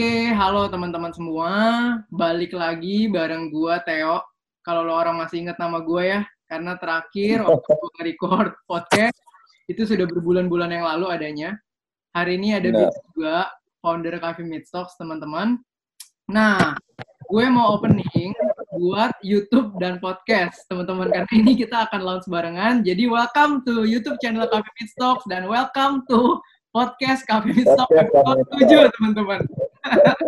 Oke, halo teman-teman semua. Balik lagi bareng gua Theo. Kalau lo orang masih ingat nama gue ya, karena terakhir waktu gue record podcast itu sudah berbulan-bulan yang lalu adanya. Hari ini ada. Bits juga, founder Cafe Midstocks, teman-teman. Nah, gue mau opening buat YouTube dan podcast, teman-teman. Karena ini kita akan launch barengan. Jadi welcome to YouTube channel Cafe Midstocks dan welcome to podcast Cafe episode Cafe 7, teman-teman.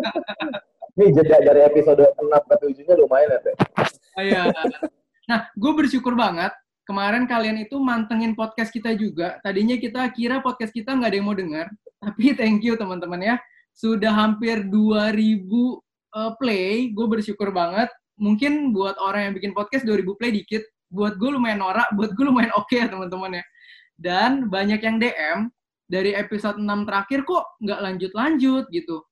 Ini jeda dari episode 6 ke 7-nya lumayan ya, Teh. Iya. Nah, gue bersyukur banget kemarin kalian itu mantengin podcast kita juga. Tadinya kita kira podcast kita nggak ada yang mau dengar, tapi thank you teman-teman ya. Sudah hampir 2000 eh, play, gue bersyukur banget. Mungkin buat orang yang bikin podcast 2000 play dikit, buat gue lumayan norak, buat gue lumayan oke ya teman-teman ya. Dan banyak yang DM dari episode 6 terakhir kok nggak lanjut-lanjut gitu.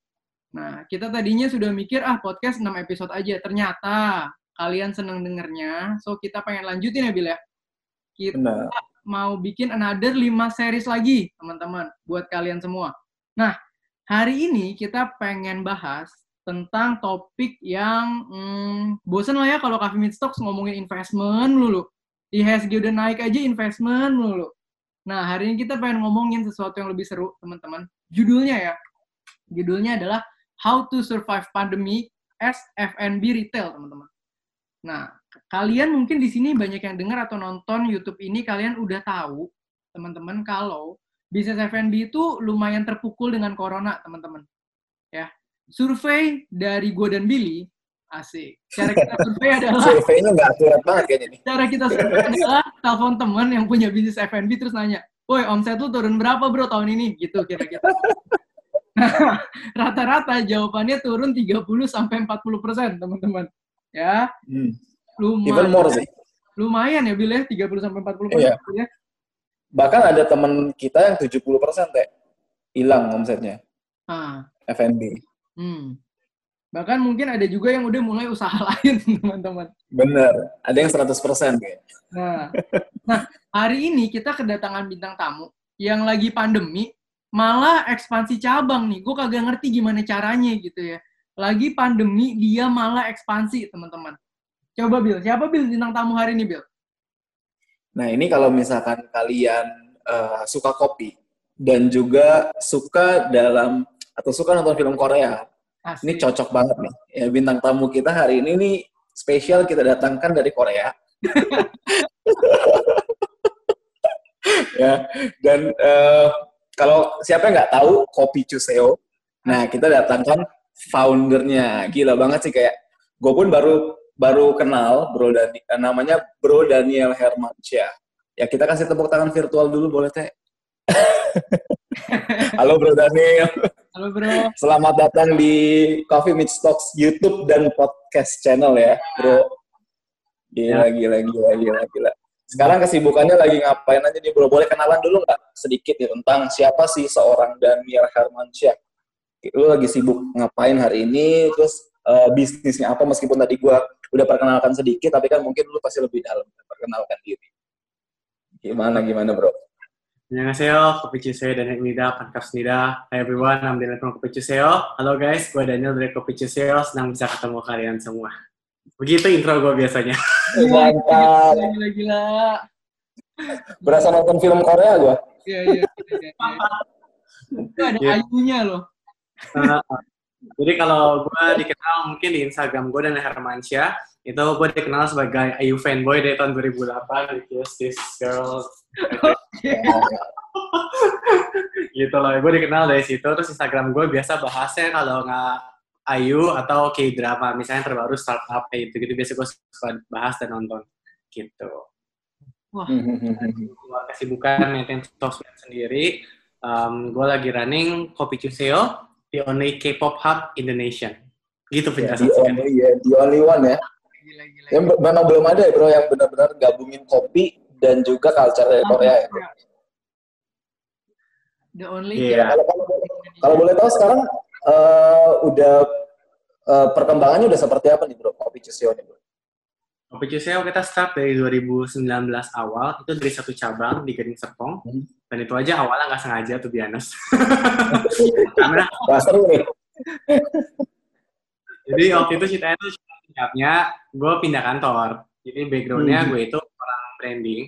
Nah, kita tadinya sudah mikir, ah podcast 6 episode aja. Ternyata kalian seneng dengernya, so kita pengen lanjutin ya, Bil ya. Kita Benar. mau bikin another 5 series lagi, teman-teman, buat kalian semua. Nah, hari ini kita pengen bahas tentang topik yang hmm, bosen lah ya kalau Meet Stocks ngomongin investment dulu. IHSG udah naik aja investment dulu. Nah, hari ini kita pengen ngomongin sesuatu yang lebih seru, teman-teman. Judulnya ya, judulnya adalah How to Survive Pandemic as F&B Retail, teman-teman. Nah, kalian mungkin di sini banyak yang dengar atau nonton YouTube ini, kalian udah tahu, teman-teman, kalau bisnis F&B itu lumayan terpukul dengan corona, teman-teman. Ya, survei dari gue dan Billy, asik. Cara kita survei adalah Surveinya nggak akurat banget kayaknya nih. cara kita survei adalah telepon teman yang punya bisnis F&B terus nanya, woi omset lu turun berapa bro tahun ini? Gitu kira-kira. Nah, rata-rata jawabannya turun 30 sampai 40 persen teman-teman. Ya, Hmm. lumayan. Even more sih. Lumayan ya Bil ya, 30 sampai 40 Iya. persen ya. Bahkan ada teman kita yang 70% Teh. Hilang omsetnya. Nah, F&B. hmm. Bahkan mungkin ada juga yang udah mulai usaha lain teman-teman. Bener. Ada yang 100% kayaknya. Nah, nah hari ini kita kedatangan bintang tamu yang lagi pandemi, malah ekspansi cabang nih. Gue kagak ngerti gimana caranya gitu ya. Lagi pandemi, dia malah ekspansi, teman-teman. Coba, Bil. Siapa, Bil, bintang tamu hari ini, Bil? Nah, ini kalau misalkan kalian eh, suka kopi dan juga suka dalam atau suka nonton film Korea, Asik. ini cocok banget nih. Ya, bintang tamu kita hari ini nih spesial kita datangkan dari Korea. ya, dan eh, kalau siapa yang nggak tahu kopi Chuseo, nah kita datangkan foundernya, gila banget sih kayak gue pun baru baru kenal Bro Dani, eh, namanya Bro Daniel Hermansyah. Ya kita kasih tepuk tangan virtual dulu boleh teh. Halo Bro Daniel. Halo, Bro. Selamat datang di Coffee Meet Stocks YouTube dan podcast channel ya, bro. Gila, gila, gila, gila, gila. Sekarang kesibukannya lagi ngapain aja nih, bro? Boleh kenalan dulu nggak sedikit ya tentang siapa sih seorang Daniel Hermansyah? Lu lagi sibuk ngapain hari ini? Terus eh, bisnisnya apa? Meskipun tadi gua udah perkenalkan sedikit, tapi kan mungkin lu pasti lebih dalam perkenalkan diri. Gimana, gimana, bro? Annyeonghaseyo, Kopi Chuseo dan Nida, Pankap Nida. Hi everyone, I'm Daniel from Kopi Chuseo. Halo guys, gue Daniel dari Kopi Chuseo, senang bisa ketemu kalian semua. Begitu intro gue biasanya. Mantap. Gila-gila. Berasa nonton film Korea gue. Iya iya, iya, iya, iya. Itu ada yeah. ayunya loh. Ah, ah. Jadi kalau gue dikenal mungkin di Instagram gue dan Hermansyah, itu gue dikenal sebagai Ayu fanboy dari tahun 2008, which is this girl. gitu lah, gue dikenal dari situ. Terus Instagram gue biasa bahasnya kalau nggak Ayu atau K-drama, misalnya terbaru startup kayak gitu-gitu. Biasa gue suka bahas dan nonton gitu. Wah, Gua kesibukan maintain sosmed sendiri. Um, gue lagi running Kopi Cuseo, the only K-pop hub Indonesia. Gitu penjelasan the singkat. only, ya, the only one ya. Gila, gila. Yang memang belum ada ya bro yang benar-benar gabungin kopi dan juga culture dari Korea ya. bro. The only Iya. Kalau kalau kalau boleh tahu sekarang eh, udah eh, perkembangannya udah seperti apa nih bro kopi Cusio nih bro? Kopi Cuseo kita start dari 2019 awal, itu dari satu cabang di Gading Serpong. Hmm. Dan itu aja awalnya nggak sengaja tuh biasa. Karena Wah seru nih. Jadi waktu itu ceritanya tuh singkatnya gue pindah kantor. Jadi backgroundnya Hmm. gue itu orang branding.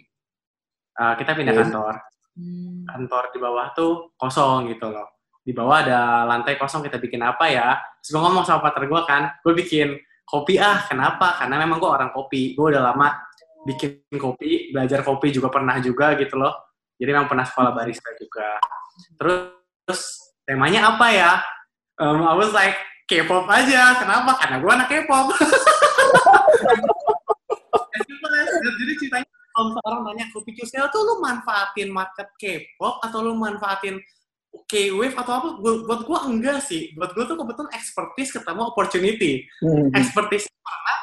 Uh, kita pindah Yes. kantor. Hmm. Kantor di bawah tuh kosong gitu loh. Di bawah ada lantai kosong kita bikin apa ya? Terus gue ngomong sama partner gue kan, gue bikin kopi ah. Kenapa? Karena memang gue orang kopi. Gue udah lama bikin kopi, belajar kopi juga pernah juga gitu loh. Jadi memang pernah sekolah barista juga. Terus, terus temanya apa ya? Um, I was like, K-pop aja. Kenapa? Karena gue anak K-pop. Jadi ceritanya kalau misalnya orang nanya kopi Q-Sale tuh lu manfaatin market K-pop atau lu manfaatin K-Wave atau apa? Buat, buat gue enggak sih. Buat gue tuh kebetulan expertise ketemu opportunity. Hmm. Expertise karena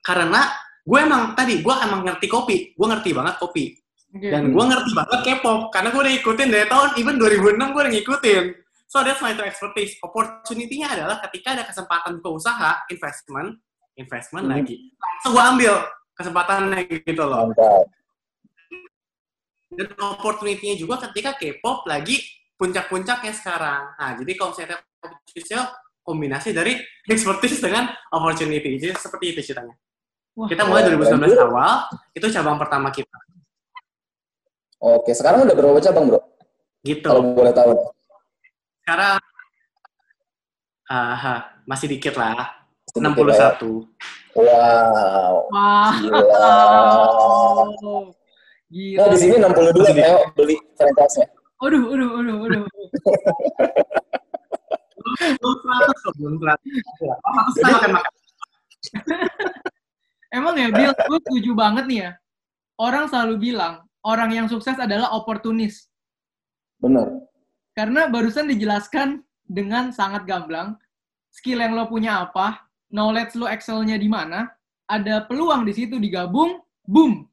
karena gue emang tadi gue emang ngerti kopi. Gue ngerti banget kopi. Oke. Dan gue ngerti banget K-pop karena gue udah ikutin dari tahun even 2006 gue udah ngikutin. So that's my two expertise. Opportunity-nya adalah ketika ada kesempatan ke usaha, investment, investment Hmm. lagi. Langsung gue ambil kesempatannya gitu loh. Mantap. Dan opportunity-nya juga ketika K-pop lagi puncak-puncaknya sekarang. Nah, jadi kalau misalnya opportunity kombinasi dari expertise dengan opportunity. Jadi seperti itu ceritanya. Wah. Kita mulai 2019 awal, itu cabang pertama kita. Oke, sekarang udah berapa cabang, Bro? Gitu. Kalau boleh tahu. Sekarang ah, masih dikit lah. Sedikit lah ya. 61. Wow. Wah. Gila. Gila. Nah, di sini 62 Masih ayo beli franchise-nya. Aduh, aduh, aduh, aduh. Belum 100 kok, belum 100. Oh, 100 kita makan-makan. Emang ya, Bill, gue setuju banget nih ya. Orang selalu bilang, orang yang sukses adalah oportunis. Bener. Karena barusan dijelaskan dengan sangat gamblang, skill yang lo punya apa, knowledge lo Excel-nya di mana, ada peluang di situ digabung, boom,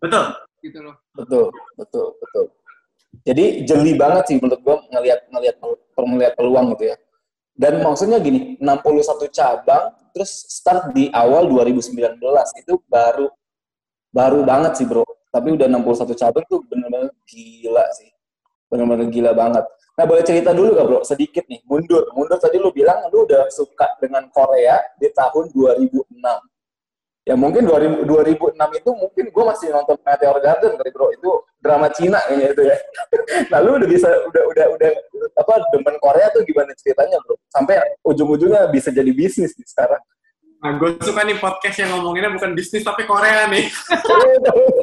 Betul. gitu loh. Betul, betul, betul. Jadi jeli banget sih menurut gua ngelihat ngelihat ngelihat peluang gitu ya. Dan maksudnya gini, 61 cabang terus start di awal 2019 itu baru baru banget sih, Bro. Tapi udah 61 cabang tuh bener-bener gila sih. Bener-bener gila banget. Nah, boleh cerita dulu gak, Bro? Sedikit nih, mundur. Mundur tadi lu bilang lu udah suka dengan Korea di tahun 2006 ya mungkin 2000, 2006 itu mungkin gue masih nonton Meteor Garden kali bro itu drama Cina kayaknya itu ya lalu udah bisa udah udah udah apa demen Korea tuh gimana ceritanya bro sampai ujung-ujungnya bisa jadi bisnis nih sekarang Nah, gue suka nih podcast yang ngomonginnya bukan bisnis tapi Korea nih.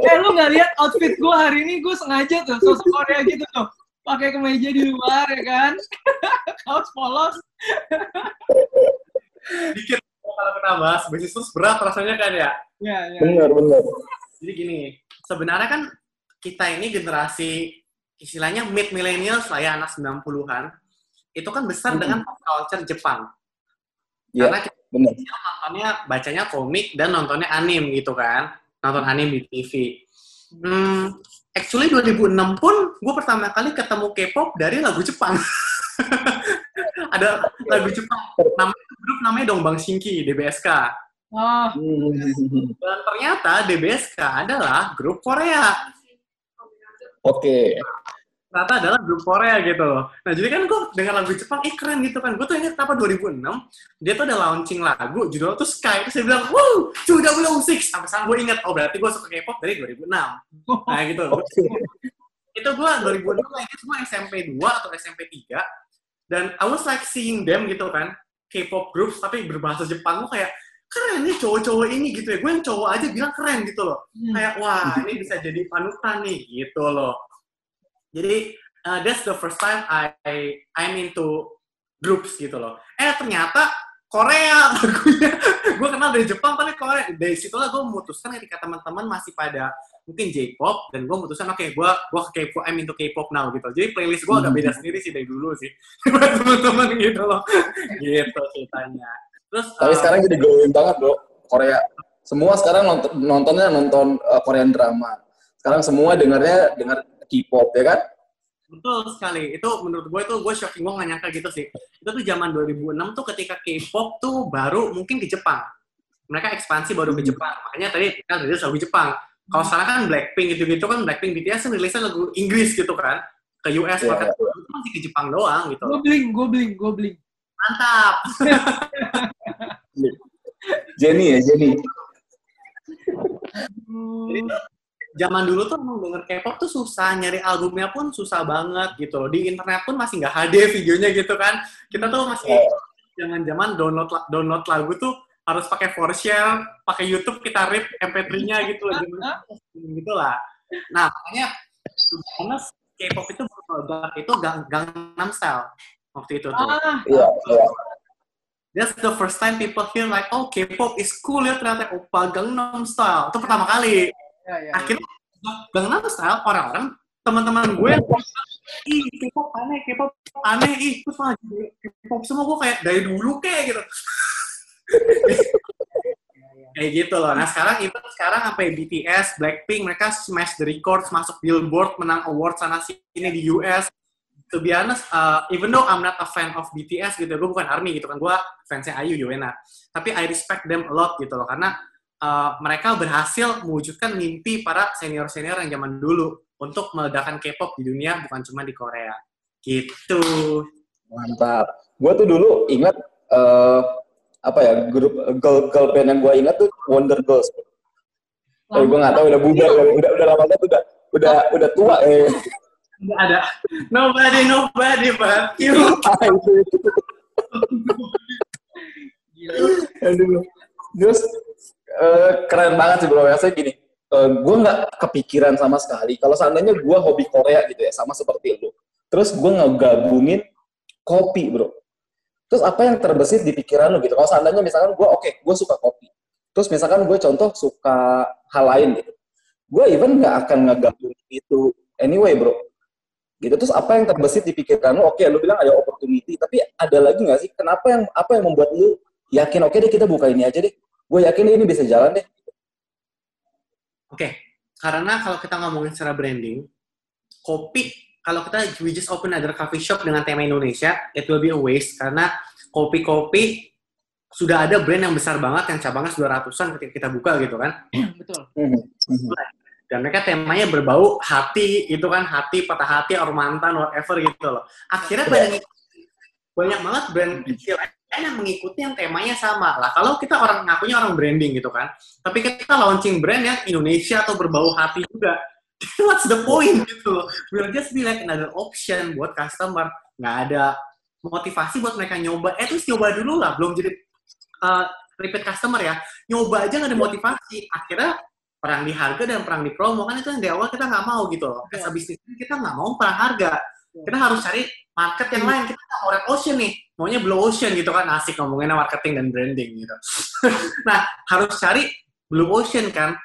Eh, lu nggak lihat outfit gue hari ini? Gue sengaja tuh, sosok Korea gitu tuh. Pakai kemeja di luar, ya kan? Kaos polos. Dikit kalau kita bahas bisnis terus berat rasanya kan ya. Ya, ya. bener bener Jadi gini, sebenarnya kan kita ini generasi istilahnya mid millennials lah ya anak 90-an. Itu kan besar Hmm. dengan pop culture Jepang. Ya Karena kita bener nontonnya bacanya komik dan nontonnya anim gitu kan. Nonton anim di TV. Hmm, actually 2006 pun gue pertama kali ketemu K-pop dari lagu Jepang. Ada lagu Jepang. Namanya grup namanya Dongbang Shinki, DBSK. Oh, Hmm. Dan ternyata DBSK adalah grup Korea. oke Ternyata adalah grup Korea gitu loh. Nah jadi kan gue dengan lagu Jepang, eh keren gitu kan. Gue tuh ingat kenapa 2006, dia tuh ada launching lagu, judulnya tuh Sky. Terus saya bilang, wow, 2006. Sampai sekarang gue ingat, oh berarti gue suka K-pop dari 2006. Nah gitu. oke Itu gue 2006, itu gue SMP 2 atau SMP 3. Dan I was like seeing them gitu kan. K-pop groups, tapi berbahasa Jepang. Gue kayak, keren nih cowok-cowok ini gitu ya. Gue yang cowok aja bilang keren gitu loh. hmm. Kayak, wah ini bisa jadi panutan nih gitu loh. Jadi, uh, that's the first time I I'm into groups gitu loh. Eh ternyata Korea lagunya. gue kenal dari Jepang tapi Korea. Dari situlah gue memutuskan ketika teman-teman masih pada mungkin J-pop dan gue memutuskan oke gue gue ke K-pop I'm into K-pop now gitu. Jadi playlist gue agak beda sendiri sih dari dulu sih teman-teman gitu loh. gitu ceritanya. Terus tapi uh, sekarang jadi glowing banget bro Korea semua sekarang nonton nontonnya nonton uh, Korean drama sekarang semua dengarnya dengar K-pop ya kan Betul sekali. Itu menurut gue itu gue shocking gue gak nyangka gitu sih. Itu tuh zaman 2006 tuh ketika K-pop tuh baru mungkin ke Jepang. Mereka ekspansi baru ke Jepang. Makanya tadi kita rilis lagu Jepang. Kalau sekarang kan Blackpink gitu-gitu kan Blackpink BTS kan rilisnya lagu Inggris gitu kan. ke US market iya. itu masih ke Jepang doang gitu. Gue bling, gue bling, gue bling. Mantap. Jenny ya, Jenny. Jadi tuh, zaman dulu tuh emang denger K-pop tuh susah, nyari albumnya pun susah banget gitu loh. Di internet pun masih nggak HD videonya gitu kan. Kita tuh masih zaman-zaman download la- download lagu tuh harus pakai for share, pakai YouTube kita rip MP3-nya gitu loh. Gitu lah. Nah, makanya karena K-pop itu berproduk itu Gang- Gangnam Style waktu itu tuh. Ah, Iya, iya. That's the first time people hear like, oh K-pop is cool ya ternyata Oppa Gangnam Style. Itu pertama kali. Ya, ya, ya. Akhirnya Gangnam Style orang-orang teman-teman gue ih K-pop aneh, K-pop aneh, ih terus malah K-pop semua gue kayak dari dulu kayak gitu. kayak gitu loh. Nah sekarang itu sekarang sampai BTS, Blackpink mereka smash the records, masuk Billboard, menang award sana sini di US. To be honest, uh, even though I'm not a fan of BTS gitu, gue bukan ARMY gitu kan, gue fansnya Ayu Yowena. Tapi I respect them a lot gitu loh, karena uh, mereka berhasil mewujudkan mimpi para senior-senior yang zaman dulu untuk meledakan K-pop di dunia, bukan cuma di Korea. Gitu. Mantap. Gue tuh dulu ingat eh, apa ya grup girl, girl band yang gue ingat tuh Wonder Girls. Tapi gue nggak tahu udah bubar, udah udah lama banget udah udah udah tua eh. Nggak ada. Nobody, nobody but you. Ah. Gila. Aduh. Terus eh, keren banget sih bro. Saya gini, gue nggak kepikiran sama sekali. Kalau seandainya gue hobi Korea gitu ya, sama seperti lu. Terus gue ngegabungin kopi bro. Terus apa yang terbesit di pikiran lu gitu? Kalau seandainya misalkan gue oke, gue suka kopi. Terus misalkan gue contoh suka hal lain gitu. Gue even nggak akan ngegabungin itu anyway bro. Gitu terus apa yang terbesit di pikiran lu? Oke, lu bilang ada opportunity, tapi ada lagi nggak sih? Kenapa yang apa yang membuat lu yakin oke deh kita buka ini aja deh. Gue yakin ini bisa jalan deh. Oke, karena kalau kita ngomongin secara branding, kopi, kalau kita we just open another coffee shop dengan tema Indonesia, it will be a waste karena kopi-kopi sudah ada brand yang besar banget yang cabangnya sudah ratusan ketika kita buka gitu kan. Betul. Dan mereka temanya berbau hati, itu kan hati, patah hati, or mantan, whatever gitu loh. Akhirnya banyak, banyak banget brand kecil yang mengikuti yang temanya sama. Lah kalau kita orang ngakunya orang branding gitu kan, tapi kita launching brand yang Indonesia atau berbau hati juga, what's the point gitu loh. We'll just be like another option buat customer. Nggak ada motivasi buat mereka nyoba. Eh terus nyoba dulu lah, belum jadi uh, repeat customer ya. Nyoba aja nggak ada motivasi. Akhirnya perang di harga dan perang di promo kan itu yang di awal kita nggak mau gitu loh. As a business kita nggak mau perang harga. Kita harus cari market yang lain. Kita nggak mau red ocean nih, maunya blue ocean gitu kan asik ngomongin marketing dan branding gitu. nah harus cari blue ocean kan.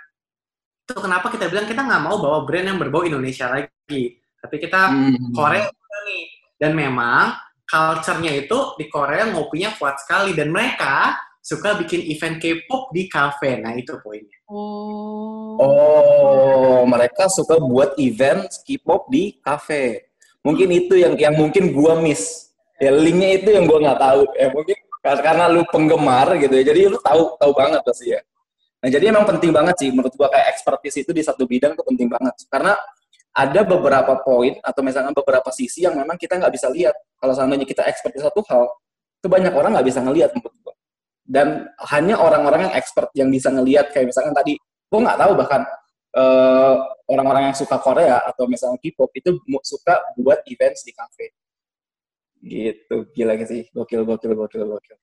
Itu kenapa kita bilang kita nggak mau bawa brand yang berbau Indonesia lagi, tapi kita Hmm. Korea nih. Dan memang culture-nya itu di Korea ngopinya kuat sekali dan mereka suka bikin event K-pop di cafe. Nah, itu poinnya. Oh. Oh, mereka suka buat event K-pop di cafe. Mungkin itu yang yang mungkin gua miss. Ya linknya itu yang gua nggak tahu. Ya mungkin kar- karena lu penggemar gitu ya. Jadi lu tahu tahu banget pasti ya. Nah jadi emang penting banget sih menurut gua kayak expertise itu di satu bidang itu penting banget. Karena ada beberapa poin atau misalnya beberapa sisi yang memang kita nggak bisa lihat. Kalau seandainya kita expert di satu hal, itu banyak orang nggak bisa ngelihat menurut gua. Dan hanya orang-orang yang expert yang bisa ngelihat kayak misalkan tadi, gua nggak tahu bahkan eh, orang-orang yang suka Korea atau misalnya K-pop itu suka buat events di cafe. Gitu, gila sih. Gokil, gokil, gokil, gokil.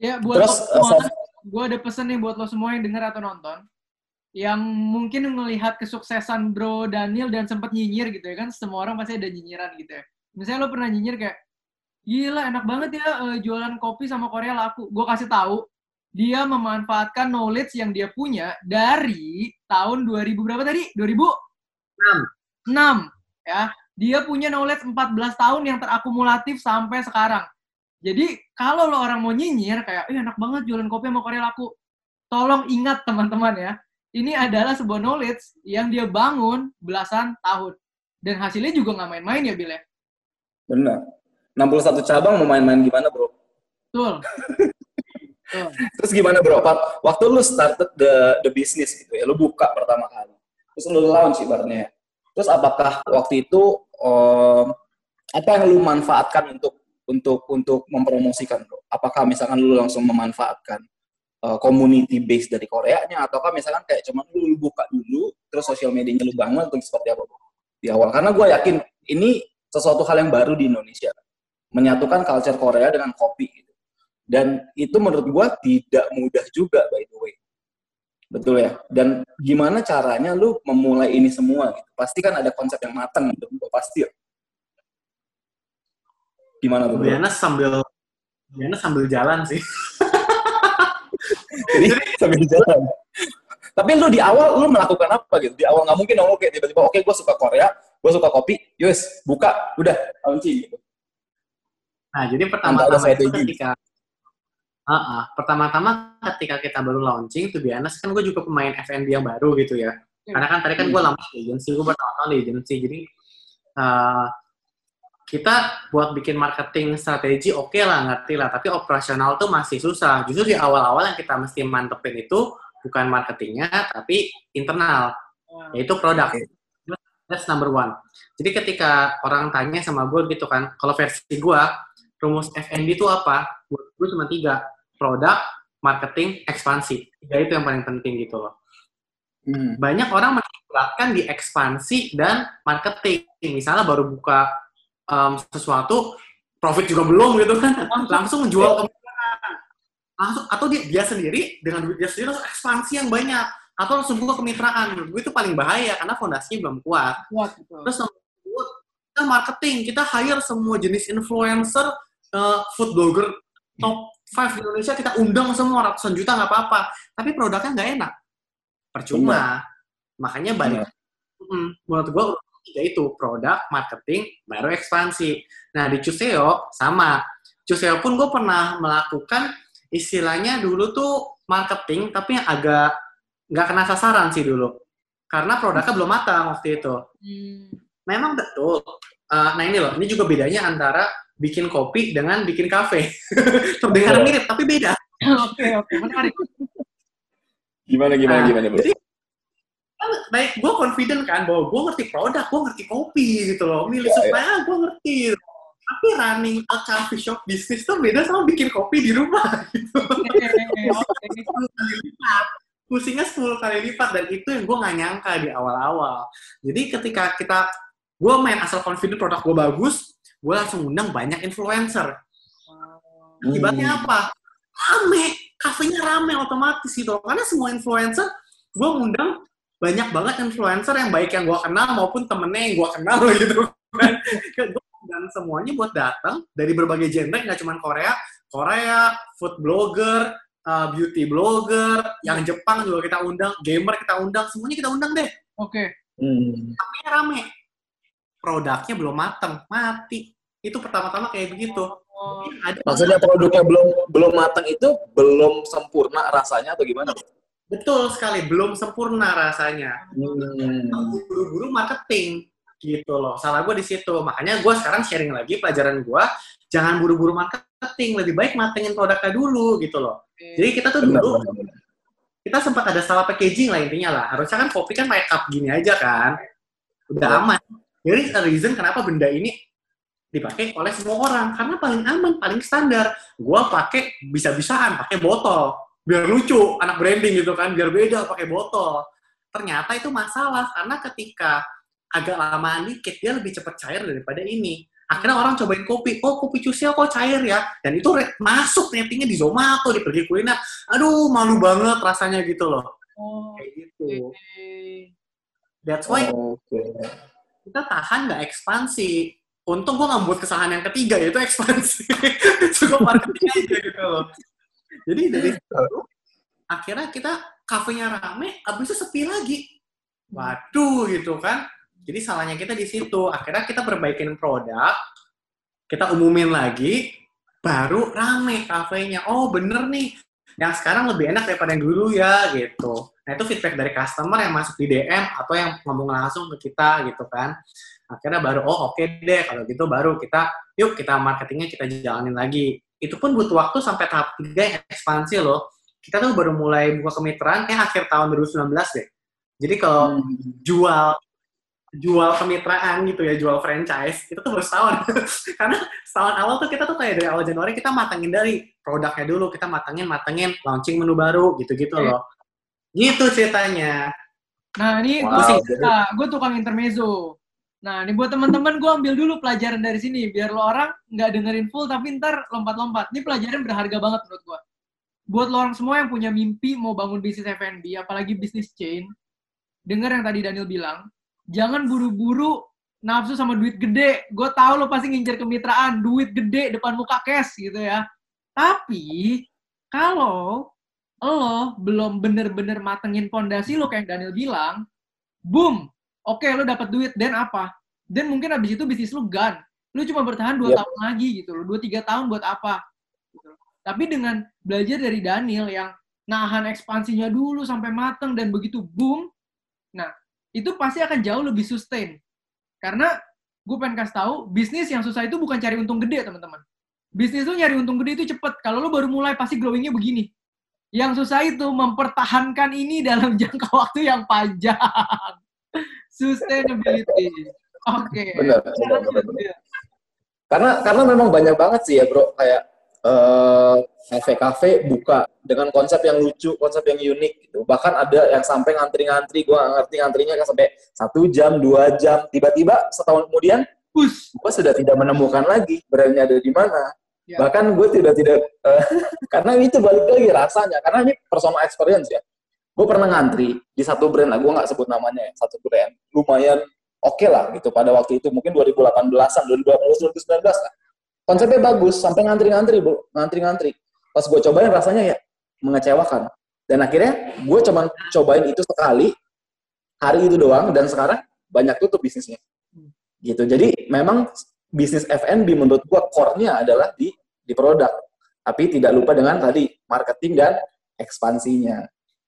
Ya, buat Terus, lo semua, eh, gue ada pesan nih buat lo semua yang dengar atau nonton. Yang mungkin melihat kesuksesan Bro Daniel dan sempat nyinyir gitu ya kan. Semua orang pasti ada nyinyiran gitu ya. Misalnya lo pernah nyinyir kayak, gila enak banget ya eh, jualan kopi sama Korea laku. Gue kasih tahu, dia memanfaatkan knowledge yang dia punya dari tahun 2000 berapa tadi? 2006. 6 ya. Dia punya knowledge 14 tahun yang terakumulatif sampai sekarang. Jadi kalau lo orang mau nyinyir kayak, "Ih, enak banget jualan kopi sama Korea laku." Tolong ingat teman-teman ya, ini adalah sebuah knowledge yang dia bangun belasan tahun. Dan hasilnya juga nggak main-main ya, Bil ya? Benar. 61 cabang mau main-main gimana, bro? Betul. Betul. Terus gimana, bro? Waktu lu started the the business gitu ya, lu buka pertama kali. Terus lu launch ibaratnya. ya. Terus apakah waktu itu um, apa yang lu manfaatkan untuk untuk untuk mempromosikan bro? Apakah misalkan lu langsung memanfaatkan uh, community base dari Koreanya ataukah misalkan kayak cuman lu buka dulu terus sosial medianya lu bangun untuk seperti apa bro? di awal karena gue yakin ini sesuatu hal yang baru di Indonesia menyatukan culture Korea dengan kopi gitu. Dan itu menurut gue tidak mudah juga by the way. Betul ya? Dan gimana caranya lu memulai ini semua gitu? Pasti kan ada konsep yang matang gitu pasti ya. Gimana tuh Biana sambil Biana sambil jalan sih. Jadi sambil jalan. Tapi lu di awal lu melakukan apa gitu? Di awal nggak mungkin dong kayak tiba-tiba oke okay, gue suka Korea, gue suka kopi, yus buka, udah kunci gitu. Nah jadi pertama-tama itu ketika uh, uh, pertama-tama ketika kita baru launching, tuh biasa kan gue juga pemain F&B yang baru gitu ya. Hmm. Karena kan tadi kan gue lama di agency, gue bertahun-tahun di agency, jadi uh, kita buat bikin marketing strategi oke okay lah ngerti lah. Tapi operasional tuh masih susah. Justru di awal-awal yang kita mesti mantepin itu bukan marketingnya tapi internal. Yaitu produk. That's number one. Jadi ketika orang tanya sama gue gitu kan kalau versi gue rumus FND itu apa? Buat gue cuma tiga produk marketing ekspansi. Tiga itu yang paling penting gitu loh. Hmm. banyak orang menempatkan di ekspansi dan marketing. Misalnya baru buka um, sesuatu profit juga belum gitu kan. Langsung jual ke langsung atau dia dia sendiri dengan duit dia sendiri langsung ekspansi yang banyak. Atau langsung buka kemitraan. Menurut gue itu paling bahaya karena fondasinya belum kuat. kuat Terus kita marketing. Kita hire semua jenis influencer uh, food blogger top 5 di Indonesia kita undang semua ratusan juta nggak apa-apa tapi produknya nggak enak percuma Benar. makanya banyak hmm, menurut gue tiga itu produk marketing baru ekspansi nah di Cuseo sama Cuseo pun gue pernah melakukan istilahnya dulu tuh marketing tapi yang agak nggak kena sasaran sih dulu karena produknya belum matang waktu itu. Hmm. Memang betul. Uh, nah ini loh, ini juga bedanya antara bikin kopi dengan bikin kafe. Terdengar oh. mirip tapi beda. Oke oke menarik. Gimana gimana nah, gimana bro? Jadi, kan baik gue confident kan bahwa gue ngerti produk, gue ngerti kopi gitu loh. Milih ya, supaya ya. gue ngerti tapi running a coffee shop bisnis tuh beda sama bikin kopi di rumah gitu. Pusingnya 10 kali lipat dan itu yang gue nggak nyangka di awal-awal. Jadi ketika kita gue main asal confident produk gue bagus, gue langsung undang banyak influencer. Akibatnya hmm. apa? Rame, kafenya rame otomatis gitu. Karena semua influencer gue undang banyak banget influencer yang baik yang gue kenal maupun temennya yang gue kenal gitu. dan semuanya buat datang dari berbagai genre nggak cuma Korea Korea food blogger uh, beauty blogger yang Jepang juga kita undang gamer kita undang semuanya kita undang deh oke okay. hmm. tapi rame produknya belum matang mati. Itu pertama-tama kayak begitu. Oh. maksudnya produknya belum belum matang itu belum sempurna rasanya atau gimana? Betul sekali belum sempurna rasanya. Hmm. buru-buru marketing gitu loh. Salah gue di situ. Makanya gue sekarang sharing lagi pelajaran gue jangan buru-buru marketing. Lebih baik matengin produknya dulu gitu loh. Jadi kita tuh dulu kita sempat ada salah packaging lah intinya lah. Harusnya kan kopi kan pakai cup gini aja kan. Udah aman jadi reason kenapa benda ini dipakai oleh semua orang. Karena paling aman paling standar. Gue pakai bisa-bisaan pakai botol. Biar lucu anak branding gitu kan. Biar beda pakai botol. Ternyata itu masalah karena ketika agak lamaan dikit dia lebih cepat cair daripada ini. Akhirnya orang cobain kopi. Oh kopi cusel kok cair ya? Dan itu masuk ratingnya di Zomato di pergi kuliner. Aduh malu banget rasanya gitu loh. Oh, kayak gitu. okay. that's why oh, okay. Kita tahan nggak ekspansi. Untung gue nggak buat kesalahan yang ketiga yaitu ekspansi. Cukup marketing aja gitu loh. Jadi dari situ akhirnya kita kafenya rame abis itu sepi lagi. Waduh gitu kan. Jadi salahnya kita di situ. Akhirnya kita perbaikin produk, kita umumin lagi, baru rame kafenya. Oh bener nih, yang sekarang lebih enak daripada yang dulu ya gitu. Nah itu feedback dari customer yang masuk di DM atau yang ngomong langsung ke kita gitu kan. Akhirnya baru oh oke okay deh kalau gitu baru kita yuk kita marketingnya kita jalanin lagi. Itu pun butuh waktu sampai tahap tiga yang ekspansi loh. Kita tuh baru mulai buka kemitraan kayak akhir tahun 2019 deh. Jadi kalau hmm. jual jual kemitraan gitu ya, jual franchise, itu tuh baru setahun. Karena setahun awal tuh kita tuh kayak dari awal Januari kita matangin dari produknya dulu, kita matangin, matangin, launching menu baru, gitu-gitu Oke. loh. Gitu ceritanya. Nah, ini Wow, gue jadi- nah, gue tukang intermezzo. Nah, ini buat teman-teman gue ambil dulu pelajaran dari sini biar lo orang nggak dengerin full tapi ntar lompat-lompat. Ini pelajaran berharga banget menurut gue. Buat lo orang semua yang punya mimpi mau bangun bisnis F&B, apalagi bisnis chain, denger yang tadi Daniel bilang, jangan buru-buru nafsu sama duit gede. Gue tahu lo pasti ngincer kemitraan, duit gede depan muka cash gitu ya. Tapi kalau lo belum bener-bener matengin pondasi lo kayak Daniel bilang, boom, oke lo dapat duit, dan apa? Dan mungkin abis itu bisnis lo gun. Lo cuma bertahan 2 Yep. tahun lagi gitu loh, 2-3 tahun buat apa? Gitu. Tapi dengan belajar dari Daniel yang nahan ekspansinya dulu sampai mateng dan begitu boom, nah itu pasti akan jauh lebih sustain. Karena gue pengen kasih tahu, bisnis yang susah itu bukan cari untung gede teman-teman. Bisnis tuh nyari untung gede itu cepet. Kalau lo baru mulai pasti growingnya begini. Yang susah itu mempertahankan ini dalam jangka waktu yang panjang. Sustainability. Oke. Benar, benar, benar, benar. Karena karena memang banyak banget sih ya bro kayak eh, kafe-kafe buka dengan konsep yang lucu, konsep yang unik gitu. Bahkan ada yang sampai ngantri-ngantri, gua nggak ngerti ngantrinya kan sampai satu jam, dua jam, tiba-tiba setahun kemudian gue sudah tidak menemukan lagi brandnya ada di mana. Ya. Bahkan gue tidak tidak eh, karena itu balik lagi rasanya karena ini personal experience ya. Gue pernah ngantri di satu brand lah, gue nggak sebut namanya ya, satu brand lumayan oke lah gitu pada waktu itu mungkin 2018-an, 2020, 2019 lah. Konsepnya bagus sampai ngantri-ngantri, Bu. ngantri-ngantri. Pas gue cobain rasanya ya mengecewakan. Dan akhirnya gue cuman cobain itu sekali hari itu doang dan sekarang banyak tutup bisnisnya gitu. Jadi memang bisnis F&B menurut gua core-nya adalah di di produk. Tapi tidak lupa dengan tadi marketing dan ekspansinya.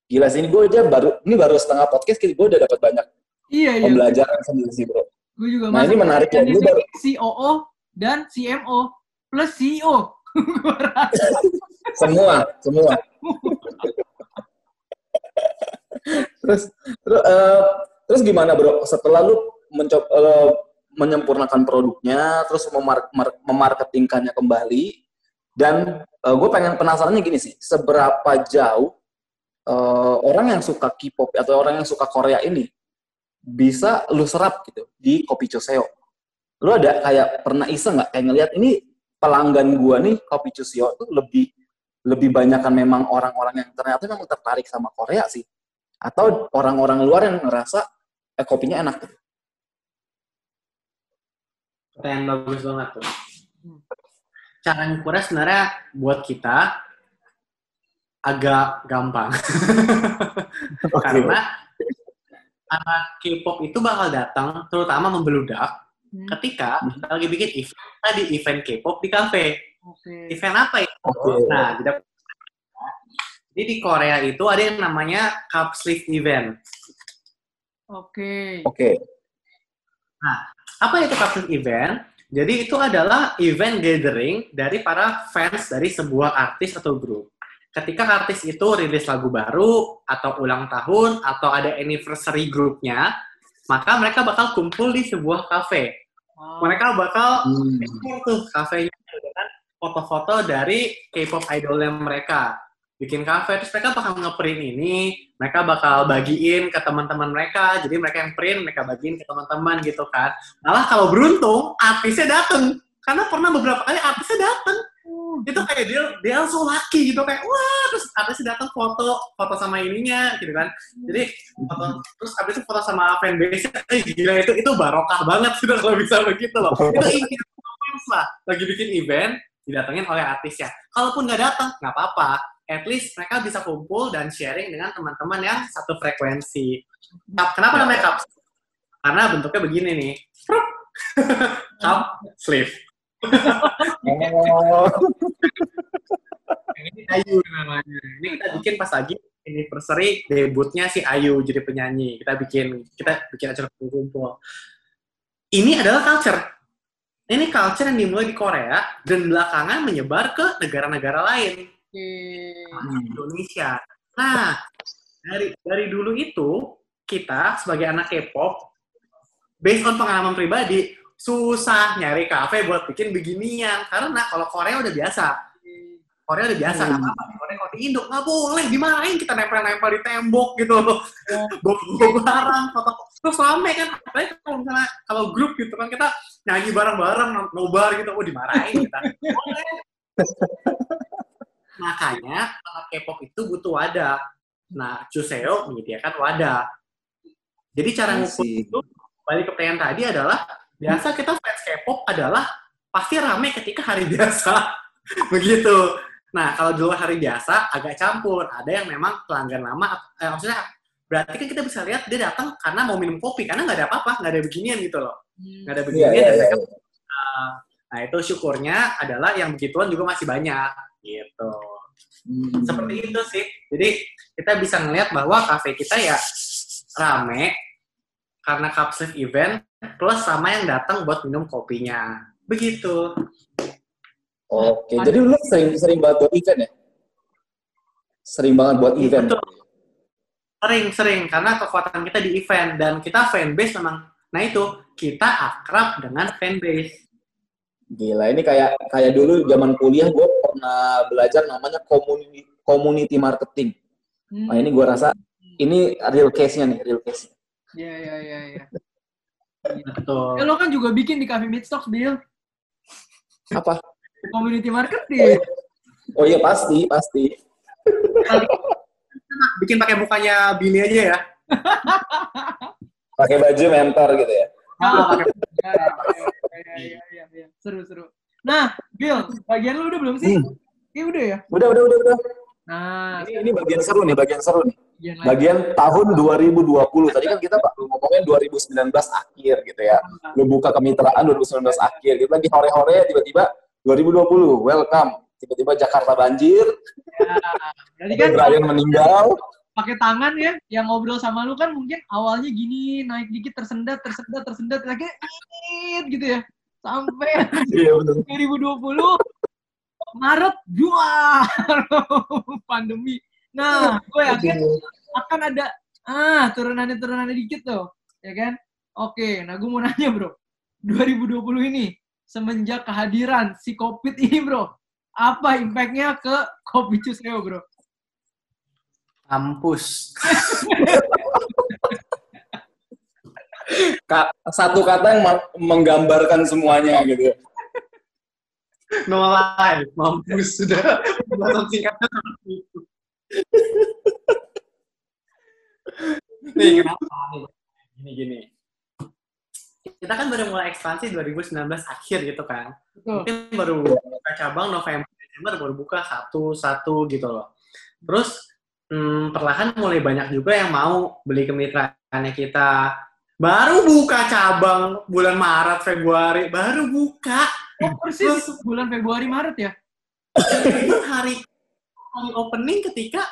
Gila sih ini gue aja baru ini baru setengah podcast gue udah dapat banyak Iya, iya. pembelajaran sendiri sih, Bro. Gue juga Nah, ini menarik ya. Sini baru COO dan CMO plus CEO. Semua, semua. terus terus eh, terus gimana, Bro? Setelah lu mencoba eh, menyempurnakan produknya, terus memar mar- memarketingkannya kembali, dan gue pengen penasarannya gini sih, seberapa jauh eh, orang yang suka K-pop atau orang yang suka Korea ini bisa lu serap gitu di Kopi Choseo. Lu ada kayak pernah iseng nggak kayak ngelihat ini pelanggan gua nih Kopi Choseo tuh lebih lebih banyak kan memang orang-orang yang ternyata memang tertarik sama Korea sih atau orang-orang luar yang ngerasa eh kopinya enak gitu. Pertanyaan bagus banget tuh. Cara ngukurnya sebenarnya buat kita agak gampang. Karena anak K-pop itu bakal datang, terutama membeludak, Hmm, ketika kita lagi bikin event, kita di event K-pop di cafe. Oke. Event apa itu? Oke. Nah, jadi, jadi di Korea itu ada yang namanya cup sleeve event. Oke. Oke. Apa itu cup sleeve event? Jadi itu adalah event gathering dari para fans dari sebuah artis atau grup. Ketika artis itu rilis lagu baru, atau ulang tahun, atau ada anniversary grupnya, maka mereka bakal kumpul di sebuah cafe. Wow. Mereka bakal Hmm. bikin tuh kafenya dengan foto-foto dari K-pop idolnya mereka. Bikin kafe, terus mereka bakal nge-print ini, mereka bakal bagiin ke teman-teman mereka, jadi mereka yang print, mereka bagiin ke teman-teman gitu kan. Malah kalau beruntung, artisnya dateng. Karena pernah beberapa kali artisnya dateng. Itu kayak dia, dia langsung laki gitu, kayak wah, terus artisnya datang foto, foto sama ininya gitu kan. Jadi foto, terus abis itu foto sama fanbase eh gila itu itu barokah banget gitu kalau bisa begitu loh. Itu impian fans lah lagi bikin event didatengin oleh artisnya kalaupun nggak datang nggak apa-apa. At least mereka bisa kumpul dan sharing dengan teman-teman yang satu frekuensi. Kenapa namanya cup karena bentuknya begini nih. Cup sleeve Oh. ini Ayu namanya. Ini kita bikin pas lagi anniversary debutnya si Ayu jadi penyanyi. Kita bikin kita bikin acara kumpul ini adalah culture. Ini culture yang dimulai di Korea dan belakangan menyebar ke negara-negara lain. Termasuk Indonesia. Nah dari dari dulu itu kita sebagai anak K-pop based on pengalaman pribadi, susah nyari kafe buat bikin beginian. Karena kalau Korea udah biasa. Korea udah biasa, nggak apa-apa. Di Korea kalau di Indo, nggak boleh, dimarahin kita nempel-nempel di tembok gitu loh. Bawa barang, foto. Terus rame kan, apalagi kalau misalnya, kalau grup gitu kan, kita nyanyi bareng-bareng, nobar gitu, oh dimarahin kita. Boleh. Makanya, anak K-pop itu butuh wadah. Nah, Chuseo menyediakan wadah. Jadi cara ngukur itu, balik ke pertanyaan tadi adalah, biasa kita fans K-pop adalah pasti rame ketika hari biasa. Begitu. Nah, kalau dulu hari biasa agak campur. Ada yang memang pelanggan lama, eh, maksudnya berarti kan kita bisa lihat dia datang karena mau minum kopi, karena nggak ada apa-apa, nggak ada beginian gitu loh. Nggak ada Iya, beginian, iya, dan iya. mereka uh, Nah, itu syukurnya adalah yang begituan juga masih banyak, gitu. Hmm. Seperti itu sih. Jadi, kita bisa ngelihat bahwa kafe kita ya rame karena capsule event plus sama yang datang buat minum kopinya. Begitu. Oke, jadi lu sering sering banget buat event ya? Sering banget buat Iya, event. betul. Sering-sering, karena kekuatan kita di event. Dan kita fanbase memang, nah itu, kita akrab dengan fanbase. Gila, ini kayak kayak dulu zaman kuliah gue pernah belajar namanya community community marketing. Hmm. Nah ini gue rasa ini real case-nya nih, real case. Iya, iya, iya, iya. Betul. Ya, lo kan juga bikin di Cafe Midstocks, Bill. Apa? Community marketing. Oh iya pasti, pasti. Bikin pakai mukanya Bini aja ya. Pakai baju mentor gitu ya. Ah, pakai Ya, ya, ya, ya, ya. Seru, seru. Nah, Bill, bagian lu udah belum sih? Hmm. Iya udah ya. Udah, udah, udah, udah. Nah, Ini, ini bagian seru nih, bagian seru nih. Bagian. Bagian tahun 2020. Tadi kan kita baru ngomongin 2019 akhir gitu ya. Lu buka kemitraan 2019 akhir. Kita lagi hore-hore tiba-tiba 2020. Welcome. Tiba-tiba Jakarta banjir, Ya, Jadi kan Brian meninggal. pakai tangan ya, yang ngobrol sama lu kan mungkin awalnya gini, naik dikit tersendat, tersendat, tersendat, lagi gitu ya. Sampai Iya betul. 2020 Maret dua pandemi. Nah, gue yakin akan ada ah turunannya turunannya dikit tuh, ya kan? Oke, nah gue mau nanya bro, 2020 ini semenjak kehadiran si COVID ini bro, apa impactnya ke kopi Cuseo bro? kampus. Ka- satu kata yang menggambarkan semuanya gitu. No lie, mampus sudah. Singkatnya seperti itu. Nih, kenapa? Gini-gini. Kita kan baru mulai ekspansi 2019 akhir gitu kan. Betul. Mungkin baru buka cabang November, Desember baru buka satu-satu gitu loh. Terus hmm, perlahan mulai banyak juga yang mau beli kemitraannya kita. Baru buka cabang bulan Maret, Februari, baru buka. Oh, persis bulan Februari Maret ya? hari hari opening ketika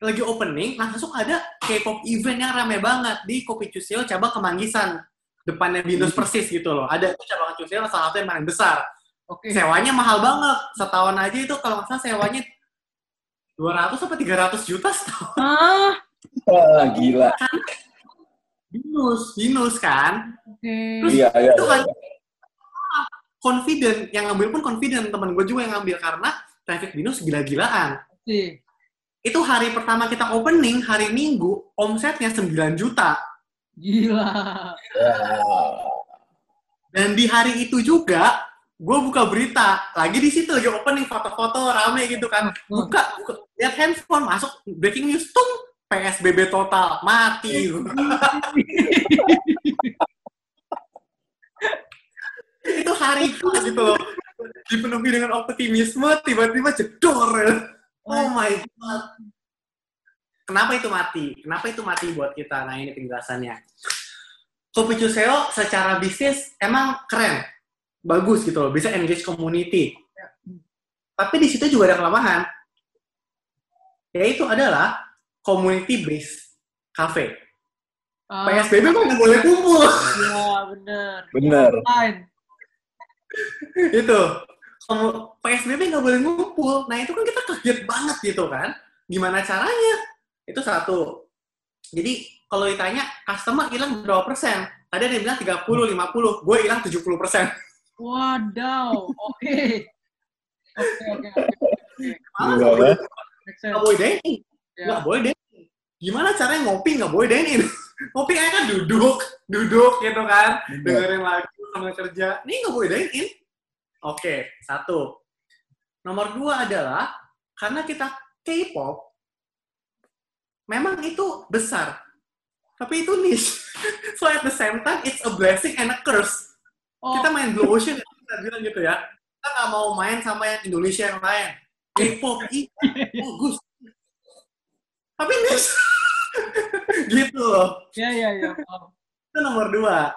lagi opening langsung ada K-pop event yang rame banget di Kopi Cusio cabang Kemanggisan depannya Binus persis gitu loh ada itu cabang Cusio salah satu yang paling besar Oke. sewanya mahal banget setahun aja itu kalau nggak salah sewanya 200 sampai 300 juta setahun Ah, Wah, gila. Binus Binus kan oke. Iya, iya. itu iya. kan confident yang ngambil pun confident teman gue juga yang ngambil karena traffic Binus gila-gilaan Sih. itu hari pertama kita opening hari Minggu omsetnya 9 juta Gila. Wah. dan di hari itu juga gue buka berita lagi di situ lagi opening foto-foto rame gitu kan buka, buka lihat handphone masuk breaking news tung PSBB total mati itu hari itu gitu loh dipenuhi dengan optimisme tiba-tiba jedor oh my god. Kenapa itu mati? Kenapa itu mati buat kita? Nah ini penjelasannya. Kopi Cuseo secara bisnis emang keren. Bagus gitu loh. Bisa engage community. Tapi di situ juga ada kelemahan. Yaitu adalah community based cafe. Ah, PSBB mah nggak boleh kumpul. Iya, bener. Bener. Lain. itu kalau PSBB nggak boleh ngumpul nah itu kan kita kaget banget gitu kan gimana caranya itu satu jadi kalau ditanya customer hilang berapa persen Tadi ada yang bilang 30, 50. Gue hilang 70 persen. Wadaw, oke. Oke, oke, oke. nggak boleh, sense. nggak boleh dining. Ya. Gimana caranya ngopi nggak boleh dining? ngopi kayaknya kan duduk, duduk gitu kan. Dengerin lagu sambil kerja. Ini nggak boleh dining. Oke, satu. Nomor dua adalah karena kita K-pop, memang itu besar. Tapi itu niche. so at the same time, it's a blessing and a curse. Oh, Kita main Blue Ocean, kita bilang gitu ya. Kita nggak mau main sama yang Indonesia yang lain. K-pop, iya, bagus. Tapi niche. gitu loh. ya, ya, ya. Oh, Itu nomor dua.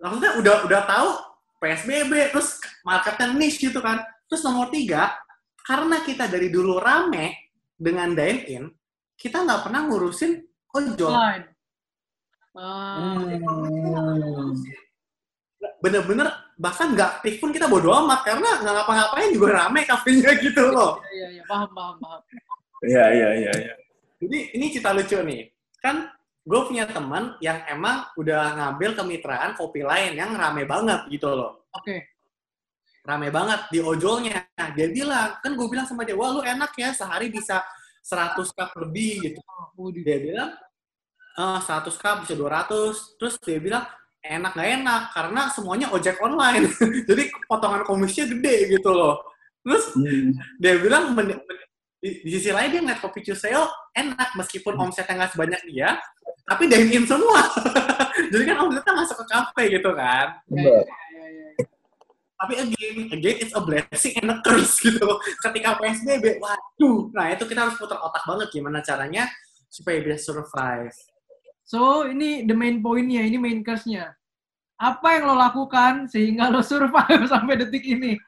Maksudnya udah udah tahu PSBB, terus marketnya niche gitu kan. Terus nomor tiga, karena kita dari dulu rame dengan dine-in, kita nggak pernah ngurusin ojol. Ah, Hmm. Bener-bener bahkan nggak aktif pun kita bodo amat karena nggak ngapa-ngapain juga rame kafenya gitu loh. ya, ya, ya. Paham, paham, paham. Iya, iya, iya, iya. Jadi ini cerita lucu nih. Kan gue punya teman yang emang udah ngambil kemitraan kopi lain yang rame banget gitu loh. Oke. Rame banget di ojolnya. Dia bilang, kan gue bilang sama dia, wah lu enak ya sehari bisa 100 cup lebih gitu. Oh. Dia bilang, eh 100 cup bisa 200. Terus dia bilang, enak gak enak karena semuanya ojek online. Jadi potongan komisinya gede gitu loh. Terus Hmm. dia bilang di, di sisi lain dia ngeliat kopi Cuseo enak meskipun omsetnya nggak sebanyak dia, tapi dine in semua. Jadi kan omsetnya masuk ke kafe gitu kan. Bener. Ya, ya, ya. Tapi again, again it's a blessing and a curse gitu. Ketika PSBB, waduh. Nah itu kita harus putar otak banget gimana caranya supaya bisa survive. So, ini the main point-nya, ini main curse-nya. Apa yang lo lakukan sehingga lo survive sampai detik ini?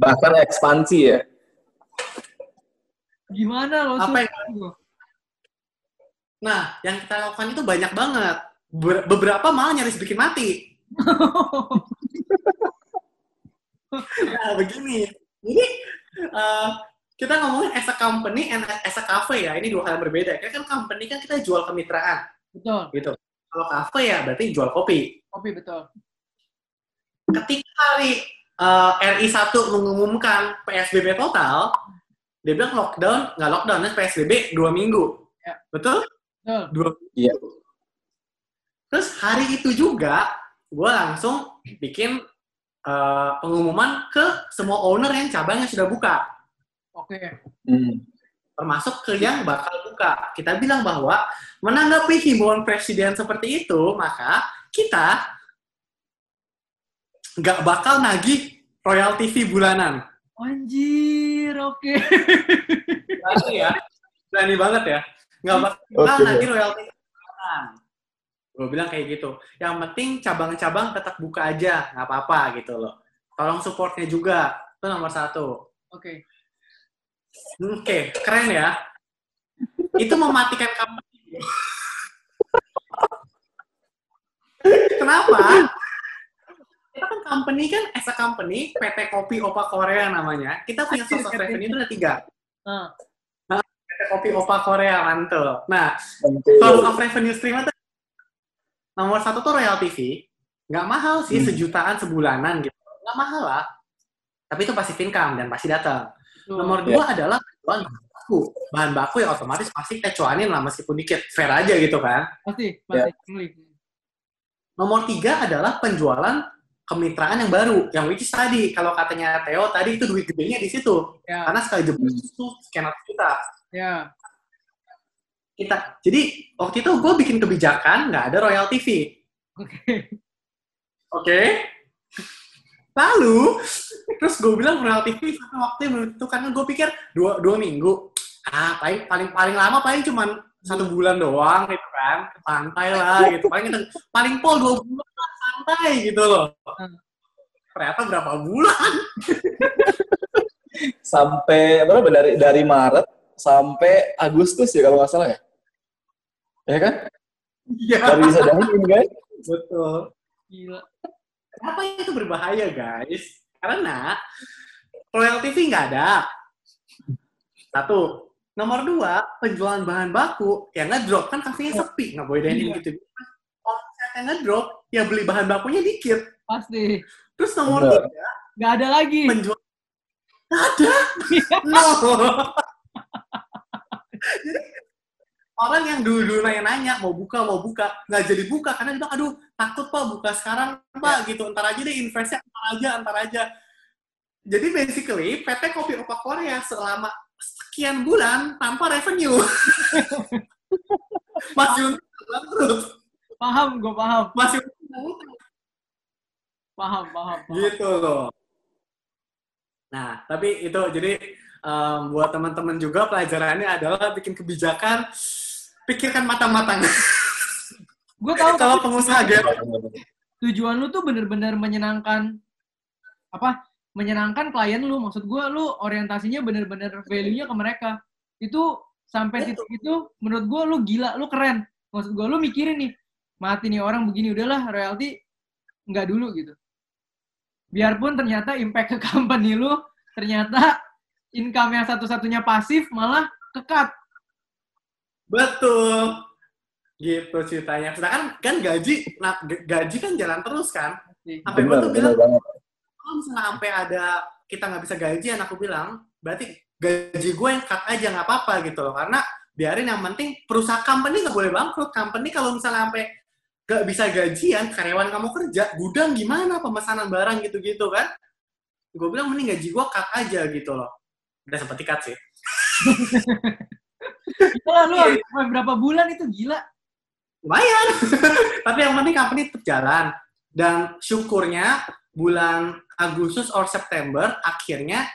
Bahkan ekspansi ya. Gimana lo Apa survive? Nah, yang kita lakukan itu banyak banget. Ber- beberapa malah nyaris bikin mati. Nah, begini. Jadi, eh, kita ngomongin as a company and as a cafe ya. Ini dua hal yang berbeda. Karena kan company kan kita jual kemitraan. betul, gitu. Kalau cafe ya berarti jual kopi. kopi betul. Ketika hari eh, RI 1 mengumumkan PSBB total, dia bilang lockdown, nggak lockdown, tapi PSBB dua minggu. Ya. Betul? Betul. Dua Iya. Terus hari itu juga, gue langsung bikin eh, pengumuman ke semua owner yang cabang yang sudah buka. Oke. Hmm. termasuk ke yang bakal buka. Kita bilang bahwa menanggapi himbauan presiden seperti itu, maka kita nggak bakal nagih royalty fee bulanan. Anjir, oke. Berani ya, berani banget ya. Nggak bakal nagih royalty fee bulanan. Gue bilang kayak gitu. Yang penting cabang-cabang tetap buka aja, nggak apa-apa gitu loh. Tolong supportnya juga, itu nomor satu. Oke. Oke, keren ya. Itu mematikan company. Kenapa? Kita kan company kan, as a company, PT Kopi Opa Korea namanya. Kita punya source of revenue itu ada tiga. PT Kopi Opa Korea, mantul. Nah, source of revenue stream itu nomor satu tuh royalty fee. Nggak mahal sih, Hmm. sejutaan sebulanan gitu. Nggak mahal lah. Tapi itu pasti income dan pasti datang. betul. Nomor dua adalah bahan baku. Bahan baku ya otomatis pasti kita cuanin lah meskipun dikit. Fair aja gitu kan. pasti, pasti. Beli. Nomor tiga adalah penjualan kemitraan yang baru. Yang which is tadi, kalau katanya Theo, tadi itu duit gedenya di situ. Ya, Karena sekali jeblos itu ratus juta. ya. Kita, jadi waktu itu gue bikin kebijakan nggak ada royalty fee. Oke. Oke? Lalu, terus gue bilang royalty fee sampai waktu yang tentu karena gue pikir dua, dua minggu. Ah, paling paling paling lama paling cuman satu bulan doang gitu kan, santai lah gitu. Paling kita, paling pol dua bulan santai gitu loh. Hmm. Ternyata berapa bulan? Sampai berapa dari dari Maret sampai Agustus ya kalau nggak salah ya. Ya kan? Iya, Baru bisa dahilin kan? betul. Gila. Kenapa itu berbahaya guys? Karena royalty fee nggak ada. Satu. Nomor dua, penjualan bahan baku yang nggak drop kan kafenya sepi, nggak boleh dining Iya. gitu. Omsetnya ngedrop, ya beli bahan bakunya dikit. Pasti. Terus nomor Bener. tiga, Nggak ada lagi. penjual Nggak ada. No. Jadi orang yang dulu nanya-nanya mau buka mau buka nggak jadi buka karena dia bilang aduh takut pak buka sekarang pak gitu ntar aja deh investnya ntar aja ntar aja jadi basically PT Kopi Opak Korea selama sekian bulan tanpa revenue masih untung bangkrut Paham, gue paham. masih Paham, paham. paham. gitu loh. Nah, tapi itu jadi em, buat teman-teman juga pelajarannya adalah bikin kebijakan, pikirkan matang-matang. Gue tahu Kalau pengusaha game, tujuan lu tuh bener-bener menyenangkan apa? Menyenangkan klien lu. Maksud gue lu orientasinya bener-bener value-nya ke mereka. Itu sampai titik itu menurut gue lu gila, lu keren. Maksud gue lu mikirin nih, mati nih orang begini udahlah royalti nggak dulu gitu. Biarpun ternyata impact ke company lu ternyata income yang satu-satunya pasif malah kekat. betul. Gitu ceritanya. Sedangkan kan gaji, nah, gaji kan jalan terus kan. Sampai gue tuh bilang, kalau misalnya sampai ada kita nggak bisa gajian, aku bilang, berarti gaji gue yang cut aja nggak apa-apa gitu loh. Karena biarin yang penting perusahaan company nggak boleh bangkrut. Company kalau misalnya sampai nggak bisa gajian, karyawan kamu kerja, gudang gimana, pemesanan barang gitu-gitu kan. Gue bilang mending gaji gue cut aja gitu loh. Udah sempet cut sih. Gila, lu sampai berapa bulan itu gila. lumayan. Tapi yang penting company tetap jalan. Dan syukurnya bulan Agustus or September akhirnya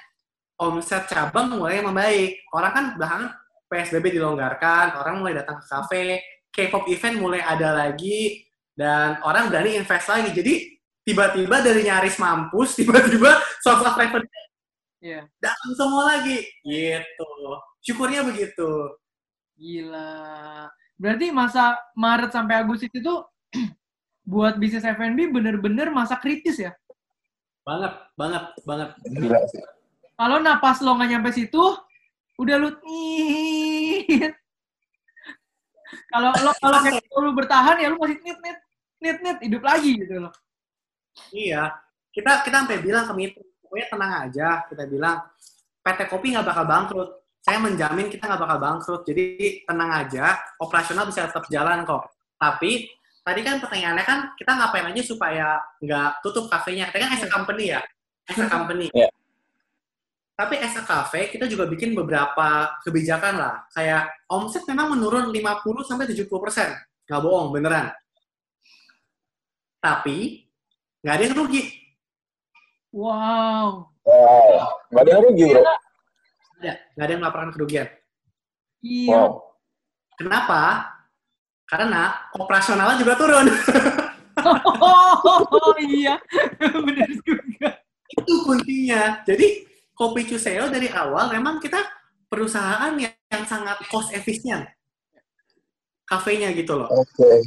omset cabang mulai membaik. Orang kan belakangan PSBB dilonggarkan, orang mulai datang ke kafe, K-pop event mulai ada lagi, dan orang berani invest lagi. Jadi tiba-tiba dari nyaris mampus, tiba-tiba source of revenue Iya, datang semua lagi. Gitu. Syukurnya begitu. gila. Berarti masa Maret sampai Agustus itu buat bisnis F&B bener-bener masa kritis ya. Banget, banget, banget. Gila sih. Kalau napas lo nggak nyampe situ, udah lu. Kalau lo kalau kayak gitu lu bertahan ya lu masih nit nit nit nit hidup lagi gitu loh. Iya, kita kita sampai bilang ke Mitra, pokoknya tenang aja. Kita bilang PT Kopi nggak bakal bangkrut. Saya menjamin kita nggak bakal bangkrut. Jadi tenang aja, operasional bisa tetap jalan kok. Tapi tadi kan pertanyaannya kan kita ngapain aja supaya nggak tutup kafenya. Kita kan as a company ya, as a company. Iya. Tapi as a cafe kita juga bikin beberapa kebijakan lah. Kayak omset memang menurun 50 sampai 70 persen. Nggak bohong, beneran. Tapi nggak ada yang rugi. Wow. Wow. Nggak ada yang rugi, bro. ada nggak ada yang melaporkan kerugian Iya. Wow. kenapa karena operasionalnya juga turun Oh, iya. Bener juga. itu kuncinya jadi kopi Cuseo dari awal memang kita perusahaan yang, yang sangat cost efisien kafenya gitu loh Oke.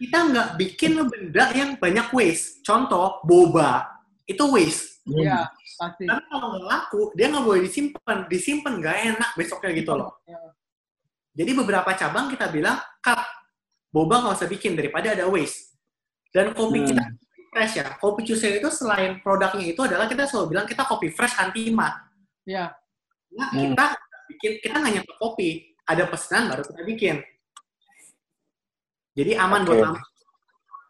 kita nggak bikin benda yang banyak waste contoh boba itu waste Iya, pasti. karena kalau nggak laku dia nggak boleh disimpan disimpan nggak enak besoknya gitu loh Ya. Jadi beberapa cabang kita bilang cut boba nggak usah bikin daripada ada waste. Dan kopi Hmm. kita fresh ya. Kopi Cusel itu selain produknya itu adalah kita selalu bilang kita kopi fresh anti mat. Iya. Nah, Hmm. kita bikin kita nggak nyampe kopi, ada pesanan baru kita bikin. Jadi aman buat Oke. lama.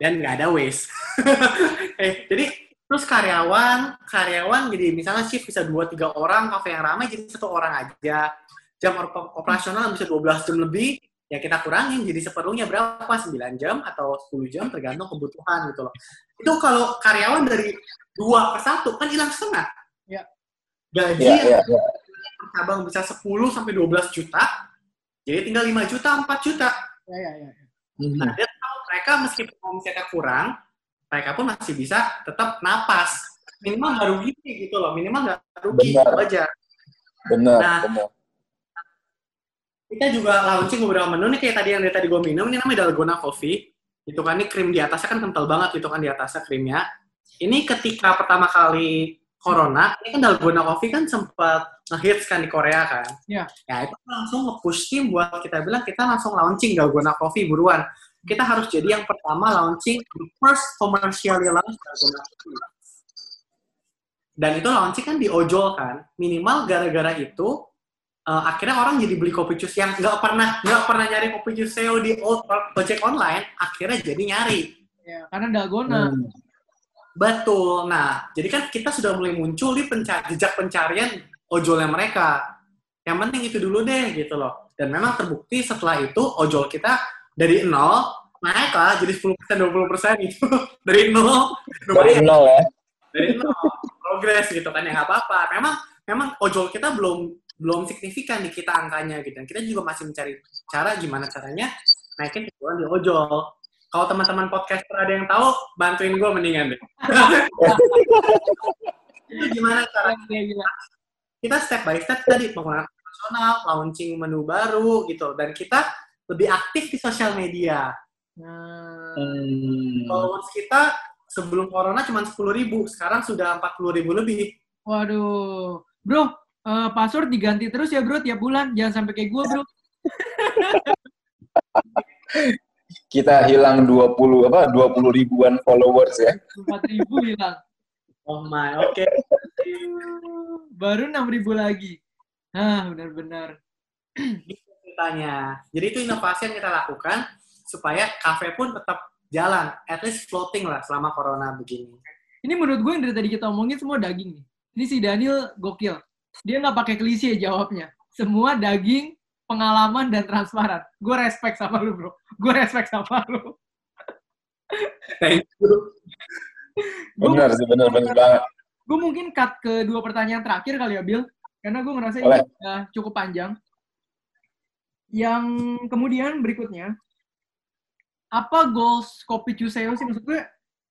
Dan nggak ada waste. eh, jadi terus karyawan, karyawan jadi misalnya shift bisa 2-3 orang, kafe yang ramai jadi satu orang aja. Jam op- operasional bisa 12 jam lebih, ya kita kurangin jadi seperlunya berapa? 9 jam atau 10 jam tergantung kebutuhan gitu loh. Itu kalau karyawan dari 2 ke 1 kan hilang setengah. Ya. Gaji iya, yang iya. cabang bisa 10 sampai 12 juta, jadi tinggal 5 juta, 4 juta. Iya, iya, iya. Nah, dia tahu mereka meskipun omsetnya kurang, mereka pun masih bisa tetap napas. Minimal nggak rugi gitu loh, minimal nggak rugi, Benar. aja. Benar, Nah. benar. Kita juga launching beberapa menu nih, kayak tadi yang dari tadi gue minum, ini namanya Dalgona Coffee. Itu kan, ini krim di atasnya kan kental banget gitu kan di atasnya krimnya. Ini ketika pertama kali Corona, ini kan Dalgona Coffee kan sempat ngehits kan di Korea kan. Ya itu langsung nge-push tim buat kita bilang kita langsung launching Dalgona Coffee buruan. kita harus jadi yang pertama launching the first commercially launched Dalgona coffee. Dan itu launching kan di ojol kan, minimal gara-gara itu uh, akhirnya orang jadi beli kopi cus yang nggak pernah nggak pernah nyari kopi cus SEO di ojek online, akhirnya jadi nyari. Ya, karena dalgona. Hmm. Betul. Nah, jadi kan kita sudah mulai muncul di penca- jejak pencarian ojolnya mereka. Yang penting itu dulu deh gitu loh. Dan memang terbukti setelah itu ojol kita dari nol naik lah jadi 10% 20% gitu. dari nol Dari nol ya. dari nol progres gitu kan ya nggak apa-apa. Memang memang ojol kita belum belum signifikan di kita angkanya gitu. Dan kita juga masih mencari cara gimana caranya naikin penjualan di ojol. Kalau teman-teman podcaster ada yang tahu, bantuin gue mendingan deh. itu gimana cara Gila, gila. kita step by step tadi menggunakan profesional, launching menu baru gitu, dan kita lebih aktif di sosial media. Nah, Hmm. Followers kita sebelum corona cuma 10 ribu, sekarang sudah 40 ribu lebih. waduh. Bro, eh, password diganti terus ya bro tiap bulan. Jangan sampai kayak gue bro. Kita hilang 20 apa 20 ribuan followers ya. 4 ribu hilang. Oh my, oke. Baru 6 ribu lagi. Nah, benar-benar. Ceritanya. Jadi itu inovasi yang kita lakukan supaya kafe pun tetap jalan, at least floating lah selama corona begini. Ini menurut gue yang dari tadi kita omongin semua daging nih. Ini si Daniel gokil. Dia nggak pakai klise jawabnya. Semua daging, pengalaman, dan transparan. Gue respect sama lu, bro. Gue respect sama lu. Thank you. Benar sih, benar benar banget. Gue mungkin cut ke dua pertanyaan terakhir kali ya, Bill. Karena gue ngerasa ini Boleh. udah cukup panjang. Yang kemudian berikutnya, apa goals Kopi Cuseo sih? Maksud gue,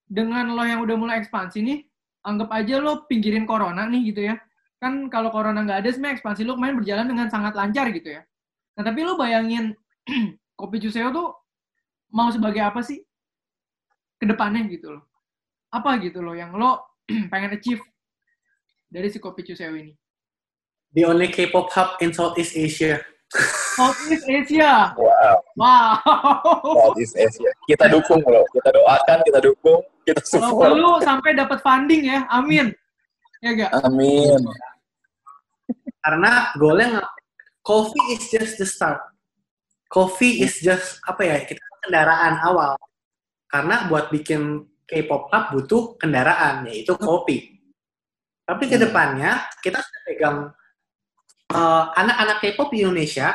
dengan lo yang udah mulai ekspansi nih, anggap aja lo pinggirin corona nih gitu ya. Kan kalau corona nggak ada, sebenarnya ekspansi lo kemarin berjalan dengan sangat lancar gitu ya. Nah, tapi lo bayangin Kopi Cuseo tuh mau sebagai apa sih ke depannya gitu loh. Apa gitu loh yang lo pengen achieve dari si Kopi Cuseo ini? The only K-pop hub in Southeast Asia. Southeast Asia. Wow, Wow. Southeast Asia. Kita dukung loh, kita doakan, kita dukung, kita Kalau support. perlu sampai dapat funding ya. Amin. Ya gak? Amin. Karena goalnya coffee is just the start. Coffee is just apa ya? Kita kendaraan awal. Karena buat bikin K-pop hub butuh kendaraan, yaitu kopi. Tapi ke Hmm. depannya kita pegang eh, anak-anak K-pop di Indonesia,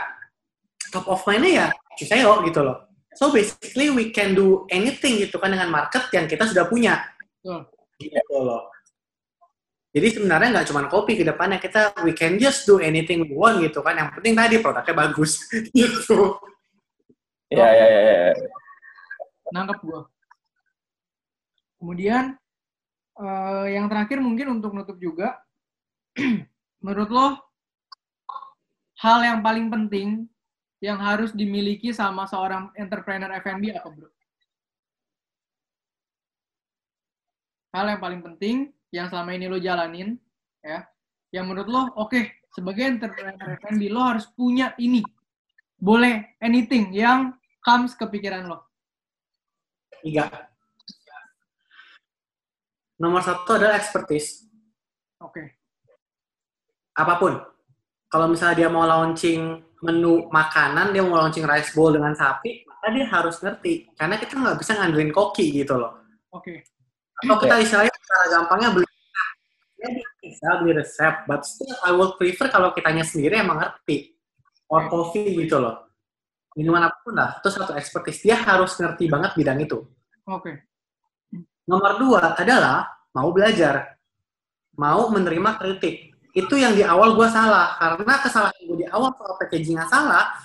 top of mind-nya ya Cuseo gitu loh. So basically we can do anything gitu kan dengan market yang kita sudah punya. Betul. Gitu loh. Jadi sebenarnya nggak cuma kopi ke depannya kita we can just do anything we want gitu kan. Yang penting tadi produknya bagus gitu. Ya, ya, ya, ya. Nangkep gue. Kemudian, eh, yang terakhir mungkin untuk nutup juga. menurut lo, hal yang paling penting yang harus dimiliki sama seorang entrepreneur F&B apa, bro? Hal yang paling penting yang selama ini lo jalanin, ya, yang menurut lo, oke, sebagai entrepreneur F&B lo harus punya ini. Boleh anything yang comes ke pikiran lo. Tiga. Nomor satu adalah expertise. Oke. Apa pun. Kalau misalnya dia mau launching menu makanan, dia mau launching rice bowl dengan sapi, maka dia harus ngerti. Karena kita nggak bisa ngandelin koki gitu loh. Oke. Atau kita istilahnya cara gampangnya beli ya bisa beli resep, but still I will prefer kalau kitanya sendiri emang ngerti. Or coffee gitu loh. Minuman apa pun lah, itu satu expertise. Dia harus ngerti banget bidang itu. Oke. Nomor dua adalah mau belajar. Mau menerima kritik. Itu yang di awal gue salah. Karena kesalahan gue di awal soal packagingnya salah,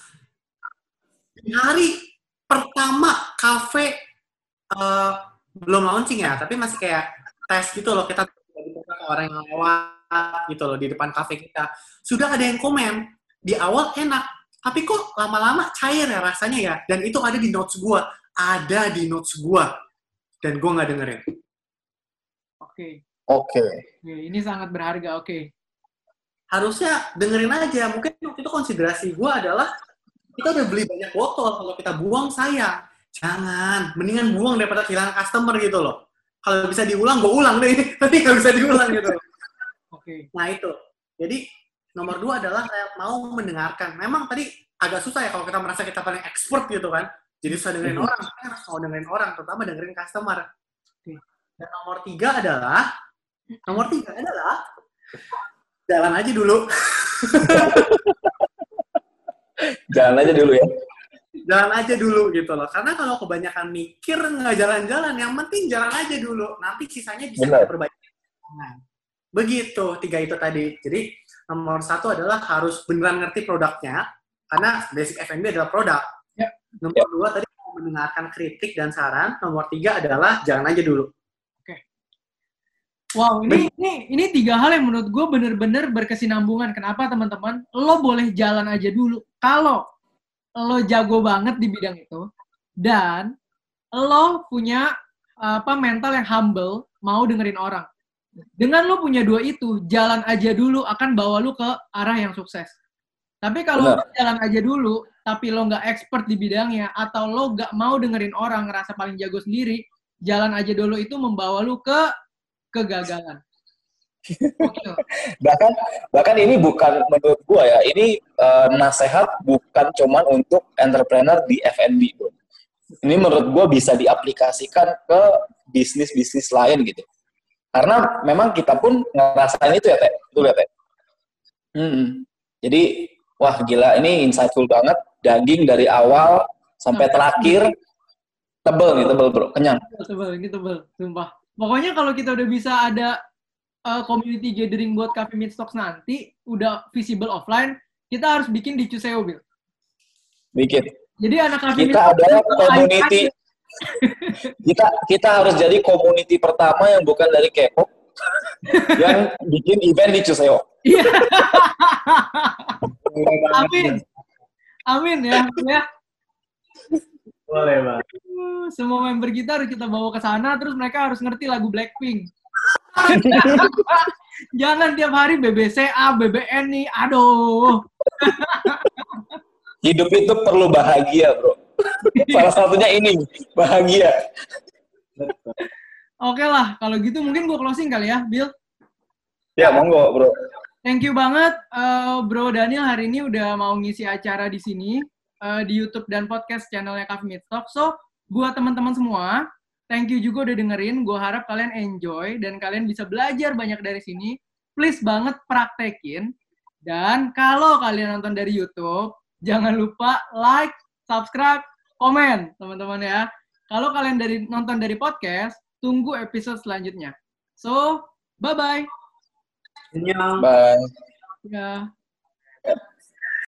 di hari pertama kafe eh, belum launching ya, tapi masih kayak tes gitu loh. Kita dibuka ke orang yang lewat gitu loh di depan kafe kita. Sudah ada yang komen, di awal enak, tapi kok lama-lama cair ya rasanya ya. Dan itu ada di notes gue. Ada di notes gue. Dan gue nggak dengerin. Oke. Oke. Oke, Ini sangat berharga. Oke. harusnya dengerin aja. Mungkin waktu itu konsiderasi gue adalah kita udah beli banyak botol, kalau kita buang sayang. Jangan, mendingan buang daripada kehilangan customer gitu loh. Kalau bisa diulang, gue ulang deh. Tapi nggak bisa diulang gitu. Oke. Okay. Nah itu. Jadi nomor dua adalah saya mau mendengarkan. Memang tadi agak susah ya kalau kita merasa kita paling expert gitu kan. Jadi susah dengerin Mhm. orang, kita harus mau dengerin orang, terutama dengerin customer. Dan nomor tiga adalah, nomor tiga adalah jalan aja dulu. Jalan aja dulu ya. Jalan aja dulu gitu loh. Karena kalau kebanyakan mikir nggak jalan-jalan, yang penting jalan aja dulu. Nanti sisanya bisa Benar. diperbaiki. Nah, Begitu tiga itu tadi. Jadi nomor satu adalah harus beneran ngerti produknya, karena basic F&B adalah produk. Ya. Nomor dua tadi mendengarkan kritik dan saran. Nomor tiga adalah jalan aja dulu. Wow, ini ini ini tiga hal yang menurut gue bener-bener berkesinambungan. Kenapa teman-teman? Lo boleh jalan aja dulu. Kalau lo jago banget di bidang itu dan lo punya apa mental yang humble, mau dengerin orang. Dengan lo punya dua itu, jalan aja dulu akan bawa lo ke arah yang sukses. Tapi kalau lo jalan aja dulu, tapi lo nggak expert di bidangnya, atau lo nggak mau dengerin orang, ngerasa paling jago sendiri, jalan aja dulu itu membawa lo ke kegagalan. Bahkan bahkan ini bukan menurut gua ya ini eh, nasihat bukan cuman untuk entrepreneur di F&B bro. Ini menurut gua bisa diaplikasikan ke bisnis bisnis lain gitu. Karena memang kita pun ngerasain itu ya teh. Betul ya teh. Mm-mm. jadi wah gila ini insightful banget. Daging dari awal sampai terakhir tebel nih tebel bro. Kenyang. Tebel, ini tebel, sumpah. Pokoknya kalau kita udah bisa ada uh, community gathering buat Cafe Meet Stocks nanti, udah visible offline, kita harus bikin di Cuseo, Bil. dikit Jadi anak Cafe kita adalah itu community kita kita harus jadi community pertama yang bukan dari K-pop yang bikin event di Cuseo. Iya. Amin. Amin ya, ya. Boleh, Bang. Semua member kita harus kita bawa ke sana, terus mereka harus ngerti lagu Blackpink. Jangan tiap hari BBCA, BBN nih, aduh. Hidup itu perlu bahagia, bro. Salah satunya ini, bahagia. Oke lah, kalau gitu mungkin gue closing kali ya, Bill. Ya, monggo, bro. Thank you banget, eh, Bro Daniel hari ini udah mau ngisi acara di sini eh, di YouTube dan podcast channelnya Cafe Meet Talk. So, buat teman-teman semua, thank you juga udah dengerin. Gue harap kalian enjoy dan kalian bisa belajar banyak dari sini. Please banget praktekin. Dan kalau kalian nonton dari YouTube, jangan lupa like, subscribe, komen, teman-teman ya. Kalau kalian dari nonton dari podcast, tunggu episode selanjutnya. So, bye-bye. Annyeong. Bye. Ya.